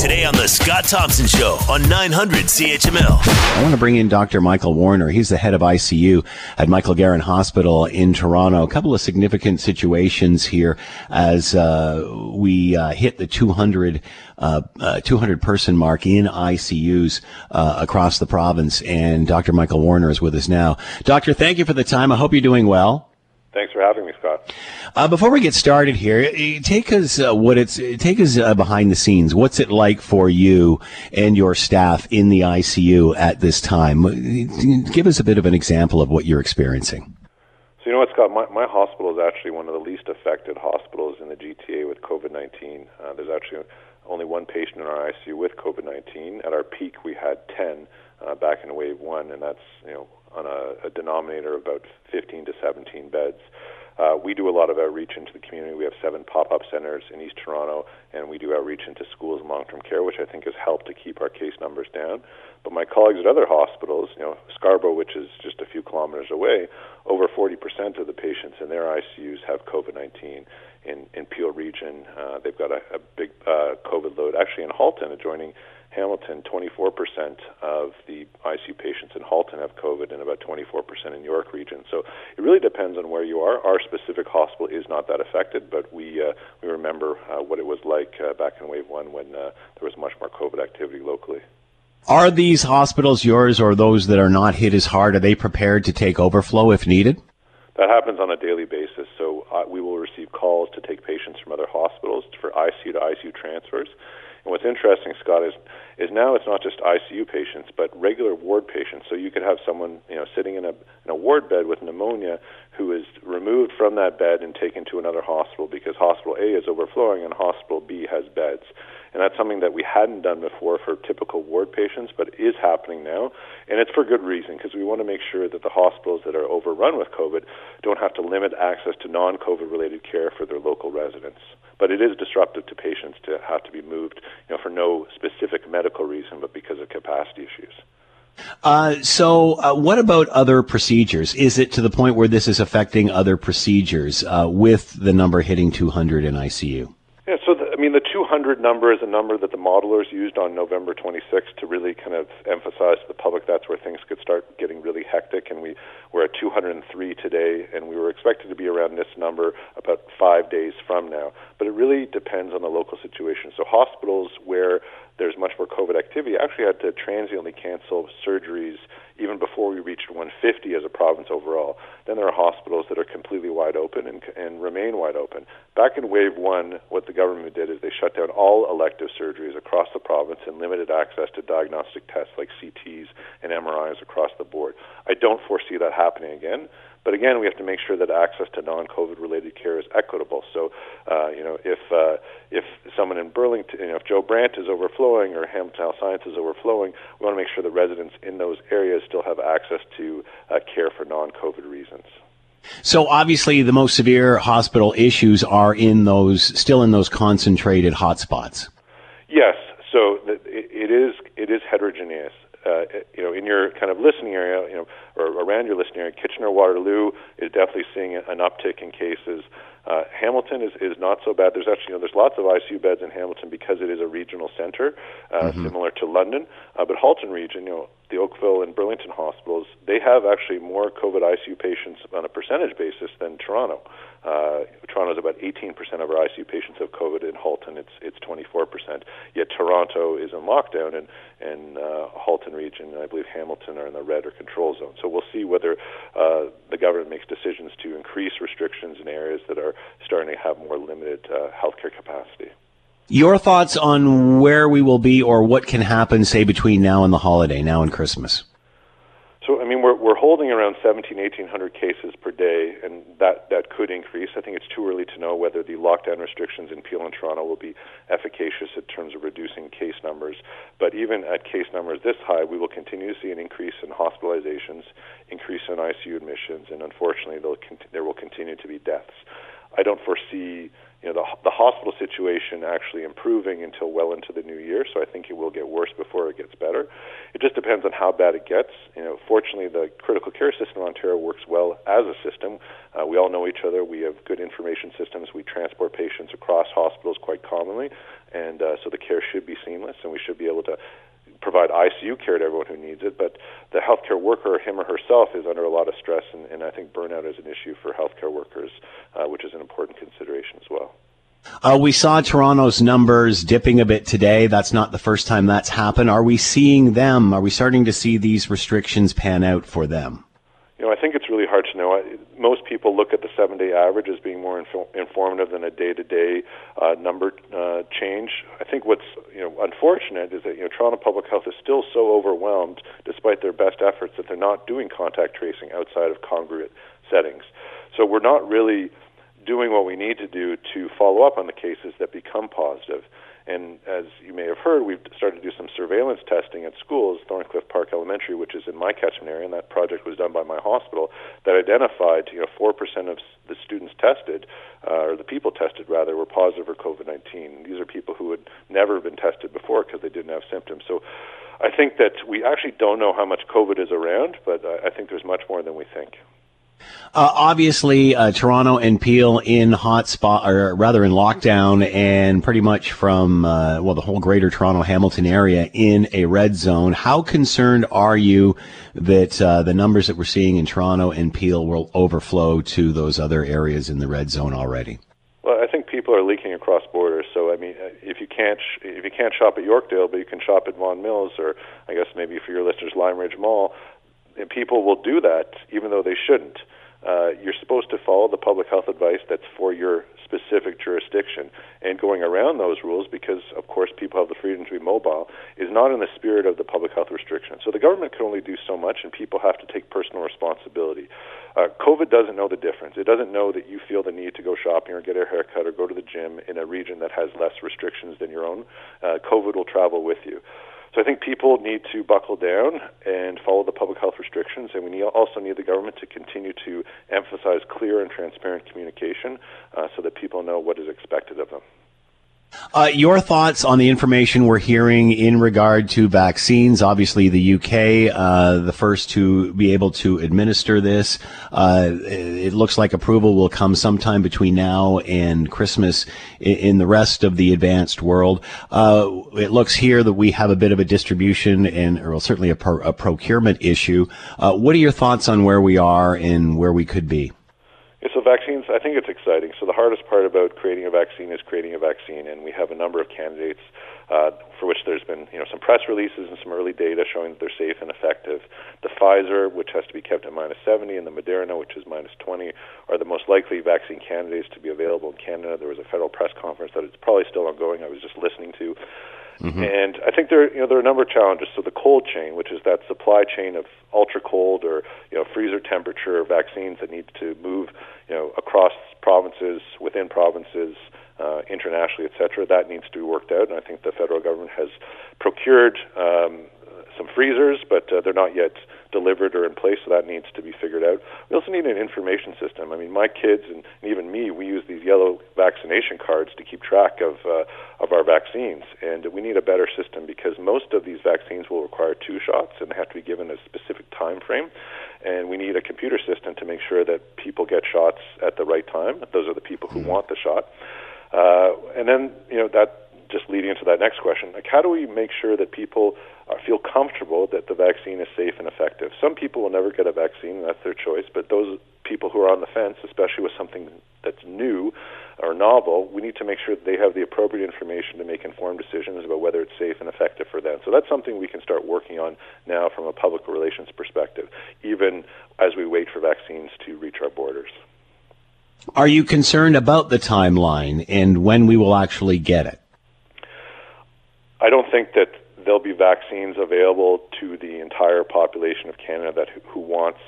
Today on The Scott Thompson Show on 900 CHML. I want to bring in Dr. Michael Warner. He's the head of ICU at Michael Garron Hospital in Toronto. A couple of significant situations here as uh, we uh, hit the 200 uh, uh, 200 person mark in ICUs uh, across the province. And Dr. Michael Warner is with us now. Doctor, thank you for the time. I hope you're doing well. Thanks for having me, Scott. Uh, before we get started here, take us uh, what it's take us uh, behind the scenes. What's it like for you and your staff in the ICU at this time? Give us a bit of an example of what you're experiencing. So you know what, Scott? My, my hospital is actually one of the least affected hospitals in the GTA with COVID-19. Uh, there's actually only one patient in our ICU with COVID-19. At our peak, we had 10 uh, back in wave one, and that's you know on a, a denominator of about 15 to 17 beds. Uh, we do a lot of outreach into the community. We have seven pop-up centers in East Toronto, and we do outreach into schools and long-term care, which I think has helped to keep our case numbers down. But my colleagues at other hospitals, you know, Scarborough, which is just a few kilometers away, over 40% of the patients in their ICUs have COVID-19. In in Peel region, uh, they've got a, a big uh, COVID load. Actually, in Halton, adjoining Hamilton, 24% of the ICU patients in Halton have COVID and about 24% in York region. So it really depends on where you are. Our specific hospital is not that affected, but we uh, we remember uh, what it was like uh, back in wave one when uh, there was much more COVID activity locally. Are these hospitals yours or those that are not hit as hard? Are they prepared to take overflow if needed? That happens on a daily basis. So uh, we will receive calls to take patients from other hospitals for ICU to ICU transfers. And what's interesting, Scott, is is now it's not just ICU patients, but regular ward patients. So you could have someone, you know, sitting in a in a ward bed with pneumonia who is removed from that bed and taken to another hospital because hospital A is overflowing and hospital B has beds. And that's something that we hadn't done before for typical ward patients, but is happening now. And it's for good reason because we want to make sure that the hospitals that are overrun with COVID don't have to limit access to non COVID related care for their local residents. But it is disruptive to patients to have to be moved, you know, for no specific medical reason, but because of capacity issues. Uh, so, uh, what about other procedures? Is it to the point where this is affecting other procedures uh, with the number hitting 200 in ICU? Yeah, so I mean, the 200 number is a number that the modelers used on November 26th to really kind of emphasize to the public that's where things could start getting really hectic. And we we're at 203 today, and we were expected to be around this number about five days from now. But it really depends on the local situation. So hospitals where there's much more COVID activity I actually had to transiently cancel surgeries even before we reached 150 as a province overall. Then there are hospitals that are completely wide open and, and remain wide open. Back in wave one, what the government did is they shut down all elective surgeries across the province and limited access to diagnostic tests like CTs and MRIs across the board. I don't foresee that happening again. But again, we have to make sure that access to non-COVID related care is equitable. So, uh, you know, if uh, if someone in Burlington, you know, if Joe Brant is overflowing or Hamilton Health Science is overflowing, we want to make sure that residents in those areas still have access to uh, care for non-COVID reasons. So obviously, the most severe hospital issues are in those still in those concentrated hotspots. Yes. So it is it is heterogeneous uh, you know, in your kind of listening area, you know, or around your listening area, Kitchener Waterloo is definitely seeing an uptick in cases. Uh, Hamilton is, is not so bad. There's actually, you know, there's lots of ICU beds in Hamilton because it is a regional center, uh, mm-hmm. similar to London. Uh, but Halton region, you know, the Oakville and Burlington hospitals, they have actually more COVID ICU patients on a percentage basis than Toronto. Uh, Toronto is about 18% of our ICU patients have COVID. In Halton, it's it's 24%. Yet Toronto is in lockdown, and and uh, Halton region, and I believe Hamilton are in the red or control zone. So we'll see whether uh, the government makes decisions to increase restrictions in areas that are starting to have more limited uh, healthcare capacity. Your thoughts on where we will be or what can happen, say, between now and the holiday, now and Christmas? So, I mean, we're holding around 17, 1800 cases per day, and that, that could increase. I think it's too early to know whether the lockdown restrictions in Peel and Toronto will be efficacious in terms of reducing case numbers. But even at case numbers this high, we will continue to see an increase in hospitalizations, increase in ICU admissions, and unfortunately, con- there will continue to be deaths. I don't foresee you know the the hospital situation actually improving until well into the new year. So I think it will get worse before it gets better. It just depends on how bad it gets. You know, fortunately, the critical care system in Ontario works well as a system. Uh, we all know each other. We have good information systems. We transport patients across hospitals quite commonly, and uh, so the care should be seamless, and we should be able to provide ICU care to everyone who needs it, but the healthcare worker, him or herself, is under a lot of stress, and, and I think burnout is an issue for healthcare workers, uh, which is an important consideration as well. Uh, we saw Toronto's numbers dipping a bit today. That's not the first time that's happened. Are we seeing them? Are we starting to see these restrictions pan out for them? Know, I think it's really hard to know. Most people look at the seven-day average as being more inf- informative than a day-to-day uh, number uh, change. I think what's you know unfortunate is that you know Toronto Public Health is still so overwhelmed, despite their best efforts, that they're not doing contact tracing outside of congregate settings. So we're not really doing what we need to do to follow up on the cases that become positive. And as you may have heard, we've started to do some surveillance testing at schools, Thorncliffe Park Elementary, which is in my catchment area, and that project was done by my hospital, that identified, you know, 4% of the students tested, uh, or the people tested rather, were positive for COVID-19. These are people who had never been tested before because they didn't have symptoms. So I think that we actually don't know how much COVID is around, but I think there's much more than we think. Uh, obviously, uh, Toronto and Peel in hot spot, or rather in lockdown, and pretty much from uh, well the whole Greater Toronto Hamilton area in a red zone. How concerned are you that uh, the numbers that we're seeing in Toronto and Peel will overflow to those other areas in the red zone already? Well, I think people are leaking across borders. So, I mean, uh, if you can't sh- if you can't shop at Yorkdale, but you can shop at Vaughan Mills, or I guess maybe for your listeners, Lime Ridge Mall, and people will do that even though they shouldn't uh, you're supposed to follow the public health advice that's for your specific jurisdiction. And going around those rules, because of course people have the freedom to be mobile, is not in the spirit of the public health restriction. So the government can only do so much, and people have to take personal responsibility. Uh, COVID doesn't know the difference. It doesn't know that you feel the need to go shopping or get a haircut or go to the gym in a region that has less restrictions than your own. Uh, COVID will travel with you. So I think people need to buckle down and follow the public health restrictions, and we need, also need the government to continue to emphasize clear and transparent communication uh, so that people know what is expected of them. Uh, your thoughts on the information we're hearing in regard to vaccines? Obviously, the UK, uh, the first to be able to administer this. Uh, it looks like approval will come sometime between now and Christmas in, the rest of the advanced world. Uh, it looks here that we have a bit of a distribution and, or certainly a, pro- a procurement issue. Uh, what are your thoughts on where we are and where we could be? Yeah, so vaccines, I think it's exciting. So the hardest part about creating a vaccine is creating a vaccine, and we have a number of candidates uh, for which there's been you know some press releases and some early data showing that they're safe and effective. The Pfizer, which has to be kept at minus 70, and the Moderna, which is minus 20, are the most likely vaccine candidates to be available in Canada. There was a federal press conference that it's probably still ongoing. I was just listening to. Mm-hmm. And I think there, you know, there are a number of challenges. So the cold chain, which is that supply chain of ultra cold or you know freezer temperature vaccines that need to move, you know, across provinces, within provinces, uh, internationally, et cetera, that needs to be worked out. And I think the federal government has procured um, some freezers, but uh, they're not yet delivered or in place, so that needs to be figured out. We also need an information system. I mean, my kids and, even me, we use these yellow vaccination cards to keep track of uh, of our vaccines, and we need a better system because most of these vaccines will require two shots and they have to be given a specific time frame. And we need a computer system to make sure that people get shots at the right time. Those are the people who want the shot. Uh, and then, you know, that just leading into that next question, like how do we make sure that people feel comfortable that the vaccine is safe and effective? Some people will never get a vaccine, and that's their choice, but those people who are on the fence, especially with something that's new or novel, we need to make sure that they have the appropriate information to make informed decisions about whether it's safe and effective for them. So that's something we can start working on now from a public relations perspective, even as we wait for vaccines to reach our borders. Are you concerned about the timeline and when we will actually get it? I don't think that there'll be vaccines available to the entire population of Canada that who wants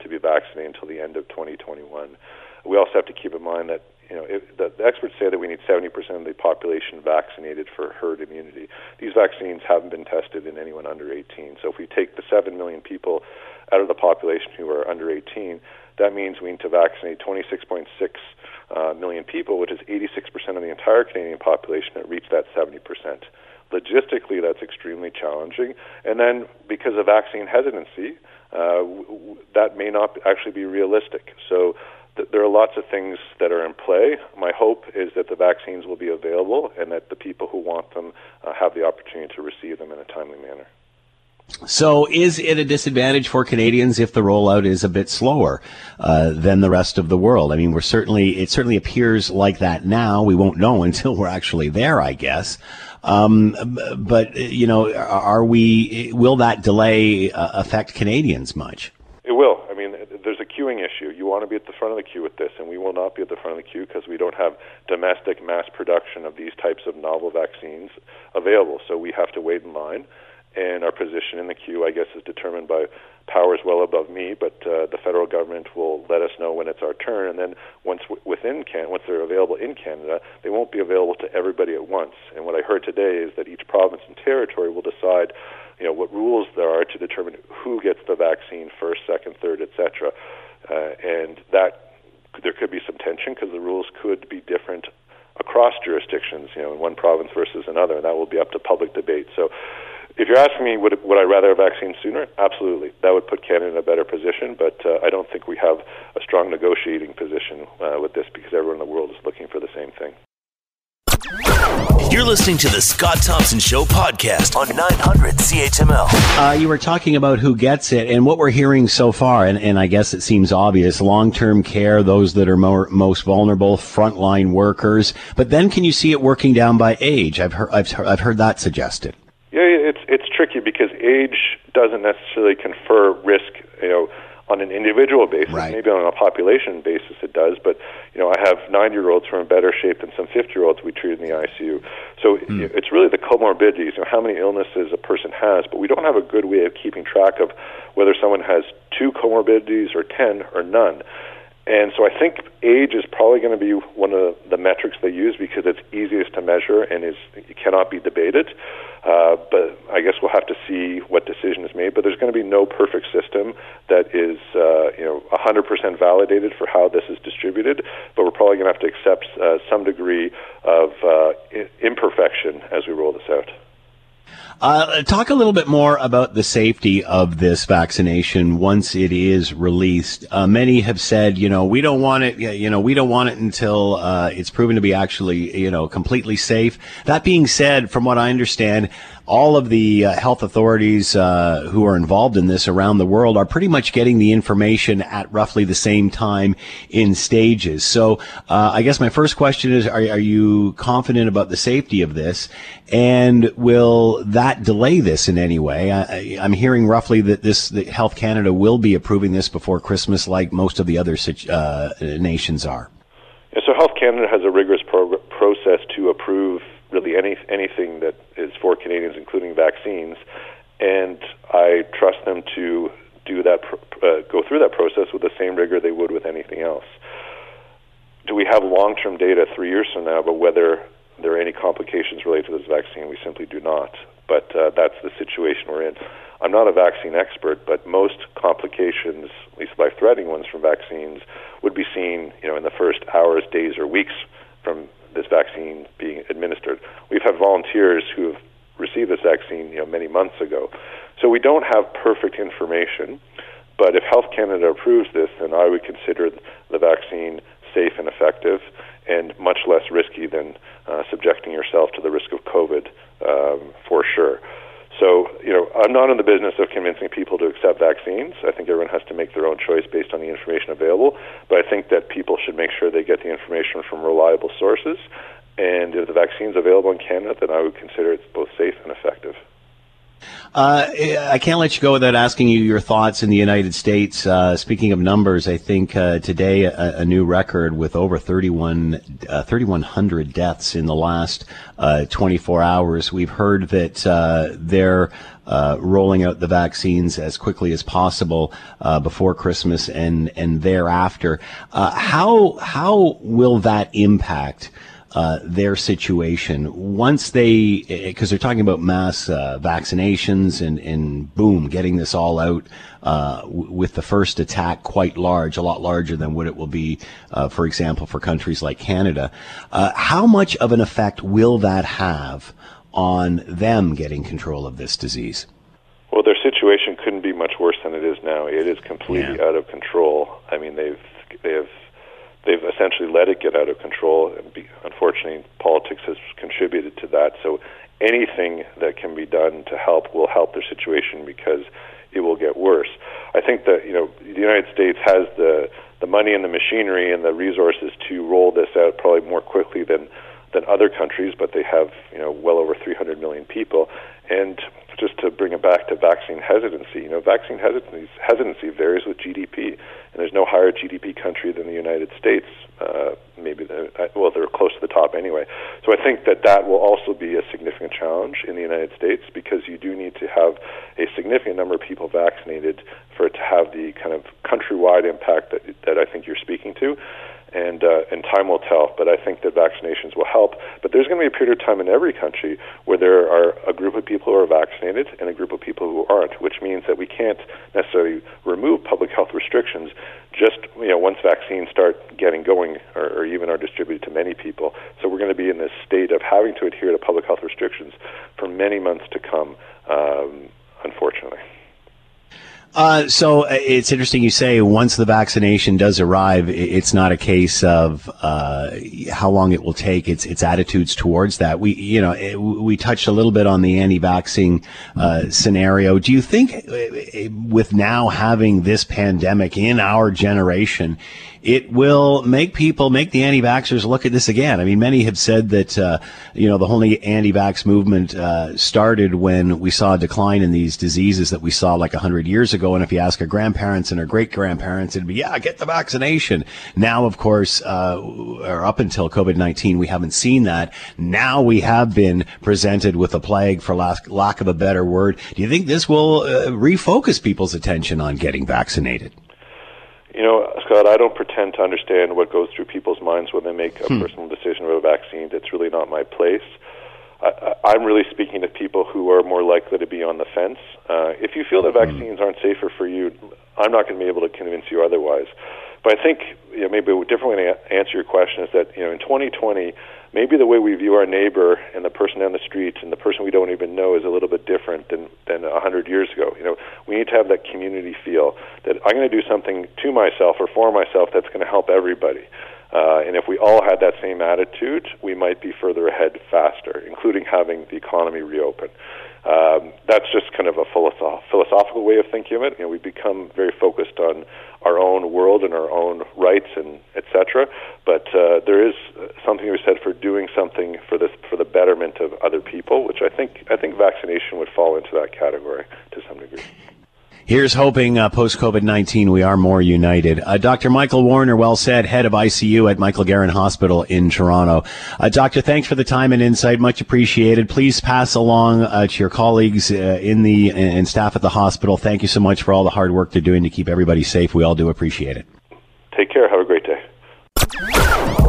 to be vaccinated until the end of 2021. We also have to keep in mind that you know, the, the experts say that we need 70% of the population vaccinated for herd immunity. These vaccines haven't been tested in anyone under 18. So if we take the 7 million people out of the population who are under 18, that means we need to vaccinate 26.6 uh, million people, which is 86% of the entire Canadian population that reach that 70%. Logistically, that's extremely challenging. And then because of vaccine hesitancy, uh, w- w- that may not actually be realistic. So th- there are lots of things that are in play. My hope is that the vaccines will be available and that the people who want them uh, have the opportunity to receive them in a timely manner. So, is it a disadvantage for Canadians if the rollout is a bit slower uh, than the rest of the world? I mean, we're certainly it certainly appears like that now. We won't know until we're actually there, I guess. Um, but you know, are we? Will that delay uh, affect Canadians much? It will. I mean, there's a queuing issue. You want to be at the front of the queue with this, and we will not be at the front of the queue because we don't have domestic mass production of these types of novel vaccines available. So we have to wait in line and our position in the queue, I guess, is determined by powers well above me. But uh, the federal government will let us know when it's our turn, and then once w- within Can, once they're available in Canada, they won't be available to everybody at once. And what I heard today is that each province and territory will decide, you know, what rules there are to determine who gets the vaccine first, second, third, etc. Uh, and that there could be some tension because the rules could be different across jurisdictions, you know, in one province versus another, and that will be up to public debate. So if you're asking me, would, would I rather a vaccine sooner? Absolutely. That would put Canada in a better position, but uh, I don't think we have a strong negotiating position uh, with this because everyone in the world is looking for the same thing. You're listening to the Scott Thompson Show podcast on 900 CHML. Uh, you were talking about who gets it, and what we're hearing so far, and, and I guess it seems obvious long term care, those that are more, most vulnerable, frontline workers. But then can you see it working down by age? I've heard, I've, I've heard that suggested. Yeah, it's it's tricky because age doesn't necessarily confer risk, you know, on an individual basis. Right. Maybe on a population basis it does, but you know, I have nine-year-olds who are in better shape than some fifty-year-olds we treat in the ICU. So Hmm. it's really the comorbidities, you know, how many illnesses a person has, but we don't have a good way of keeping track of whether someone has two comorbidities or ten or none. And so I think age is probably going to be one of the metrics they use because it's easiest to measure and is it cannot be debated. Uh, but I guess we'll have to see what decision is made. But there's going to be no perfect system that is, uh, you know, 100% validated for how this is distributed. But we're probably going to have to accept uh, some degree of uh, imperfection as we roll this out. Uh, talk a little bit more about the safety of this vaccination once it is released. Uh, many have said, you know, we don't want it, you know, we don't want it until uh, it's proven to be actually, you know, completely safe. That being said, from what I understand, all of the uh, health authorities uh, who are involved in this around the world are pretty much getting the information at roughly the same time in stages. So, uh, I guess my first question is: Are, are you confident about the safety of this, and will that delay this in any way? I, I'm hearing roughly that this that Health Canada will be approving this before Christmas, like most of the other uh, nations are. And so Health Canada has a rigorous prog- process to approve really any anything that is for Canadians, including vaccines. And I trust them to do that, uh, go through that process with the same rigor they would with anything else. Do we have long-term data three years from now about whether there are any complications related to this vaccine? We simply do not. But uh, that's the situation we're in. I'm not a vaccine expert, but most complications, at least life-threatening ones from vaccines, would be seen, you know, in the first hours, days, or weeks from this vaccine being administered. We've had volunteers who have received this vaccine, you know, many months ago. So we don't have perfect information. But if Health Canada approves this, then I would consider the vaccine safe and effective, and much less risky than uh, subjecting yourself to the risk of COVID um, for sure. So, you know, I'm not in the business of convincing people to accept vaccines. I think everyone has to make their own choice based on the information available. But I think that people should make sure they get the information from reliable sources. And if the vaccine's available in Canada, then I would consider it both safe and effective. Uh, I can't let you go without asking you your thoughts in the United States. Uh, speaking of numbers, I think uh, today a, a, new record with over 31, uh, 3,100 deaths in the last uh, 24 hours. We've heard that uh, they're rolling out the vaccines as quickly as possible before Christmas and and thereafter. how how will that impact? Uh, their situation. Once they because they're talking about mass uh, vaccinations and, and boom getting this all out uh, w- with the first attack quite large a lot larger than what it will be uh, for example for countries like Canada. Uh, how much of an effect will that have on them getting control of this disease? Well their situation couldn't be much worse than it is now. It is completely yeah. out of control. I mean they've they have they've essentially let it get out of control. And be, unfortunately, politics has contributed to that. So anything that can be done to help will help their situation because it will get worse. I think that you know the United States has the the money and the machinery and the resources to roll this out probably more quickly than than other countries, but they have you know well over 300 million people, and just to bring it back to vaccine hesitancy, you know, vaccine hesitancy, hesitancy varies with GDP, and there's no higher GDP country than the United States. Uh, maybe uh, well, they're close to the top anyway. So I think that that will also be a significant challenge in the United States because you do need to have a significant number of people vaccinated for it to have the kind of countrywide impact that that I think you're speaking to and uh, and time will tell. But I think that vaccinations will help. But there's going to be a period of time in every country where there are a group of people who are vaccinated and a group of people who aren't, which means that we can't necessarily remove public health restrictions just you know once vaccines start getting going or, or even are distributed to many people. So we're going to be in this state of having to adhere to public health restrictions for many months to come. Unfortunately. Uh, so uh, it's interesting you say once the vaccination does arrive, it's not a case of uh, how long it will take. It's its attitudes towards that. We you know it, we touched a little bit on the anti-vaxxing uh, scenario. Do you think uh, with now having this pandemic in our generation? it will make people, make the anti-vaxxers look at this again. I mean, many have said that, uh, you know, the whole anti-vax movement uh, started when we saw a decline in these diseases that we saw like 100 years ago. And if you ask our grandparents and our great-grandparents, it'd be, yeah, get the vaccination. Now, of course, uh, or up until COVID-19, we haven't seen that. Now we have been presented with a plague, for lack, lack of a better word. Do you think this will uh, refocus people's attention on getting vaccinated? You know, Scott, I don't pretend to understand what goes through people's minds when they make a hmm. personal decision about a vaccine. That's really not my place. I, I'm really speaking to people who are more likely to be on the fence. Uh, if you feel that hmm. vaccines aren't safer for you, I'm not going to be able to convince you otherwise. But I think you know, maybe a different way to answer your question is that you know in 2020 maybe the way we view our neighbor and the person down the street and the person we don't even know is a little bit different than than a hundred years ago. You know, we need to have that community feel that I'm going to do something to myself or for myself that's going to help everybody. Uh, and if we all had that same attitude, we might be further ahead faster, including having the economy reopen. Um, that's just kind of a philosoph- philosophical way of thinking of it. You know, we've become very focused on our own world and our own rights and etc. But uh, there is something be said for doing something for this for the betterment of other people, which I think I think vaccination would fall into that category to some degree. Here's hoping uh, post COVID 19 we are more united. Uh, Dr. Michael Warner, well said, head of ICU at Michael Garron Hospital in Toronto. Uh, doctor, thanks for the time and insight. Much appreciated. Please pass along uh, to your colleagues uh, in the and staff at the hospital. Thank you so much for all the hard work they're doing to keep everybody safe. We all do appreciate it. Take care. Have a great day.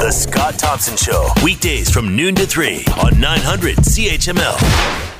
The Scott Thompson Show, weekdays from noon to 3 on 900 CHML.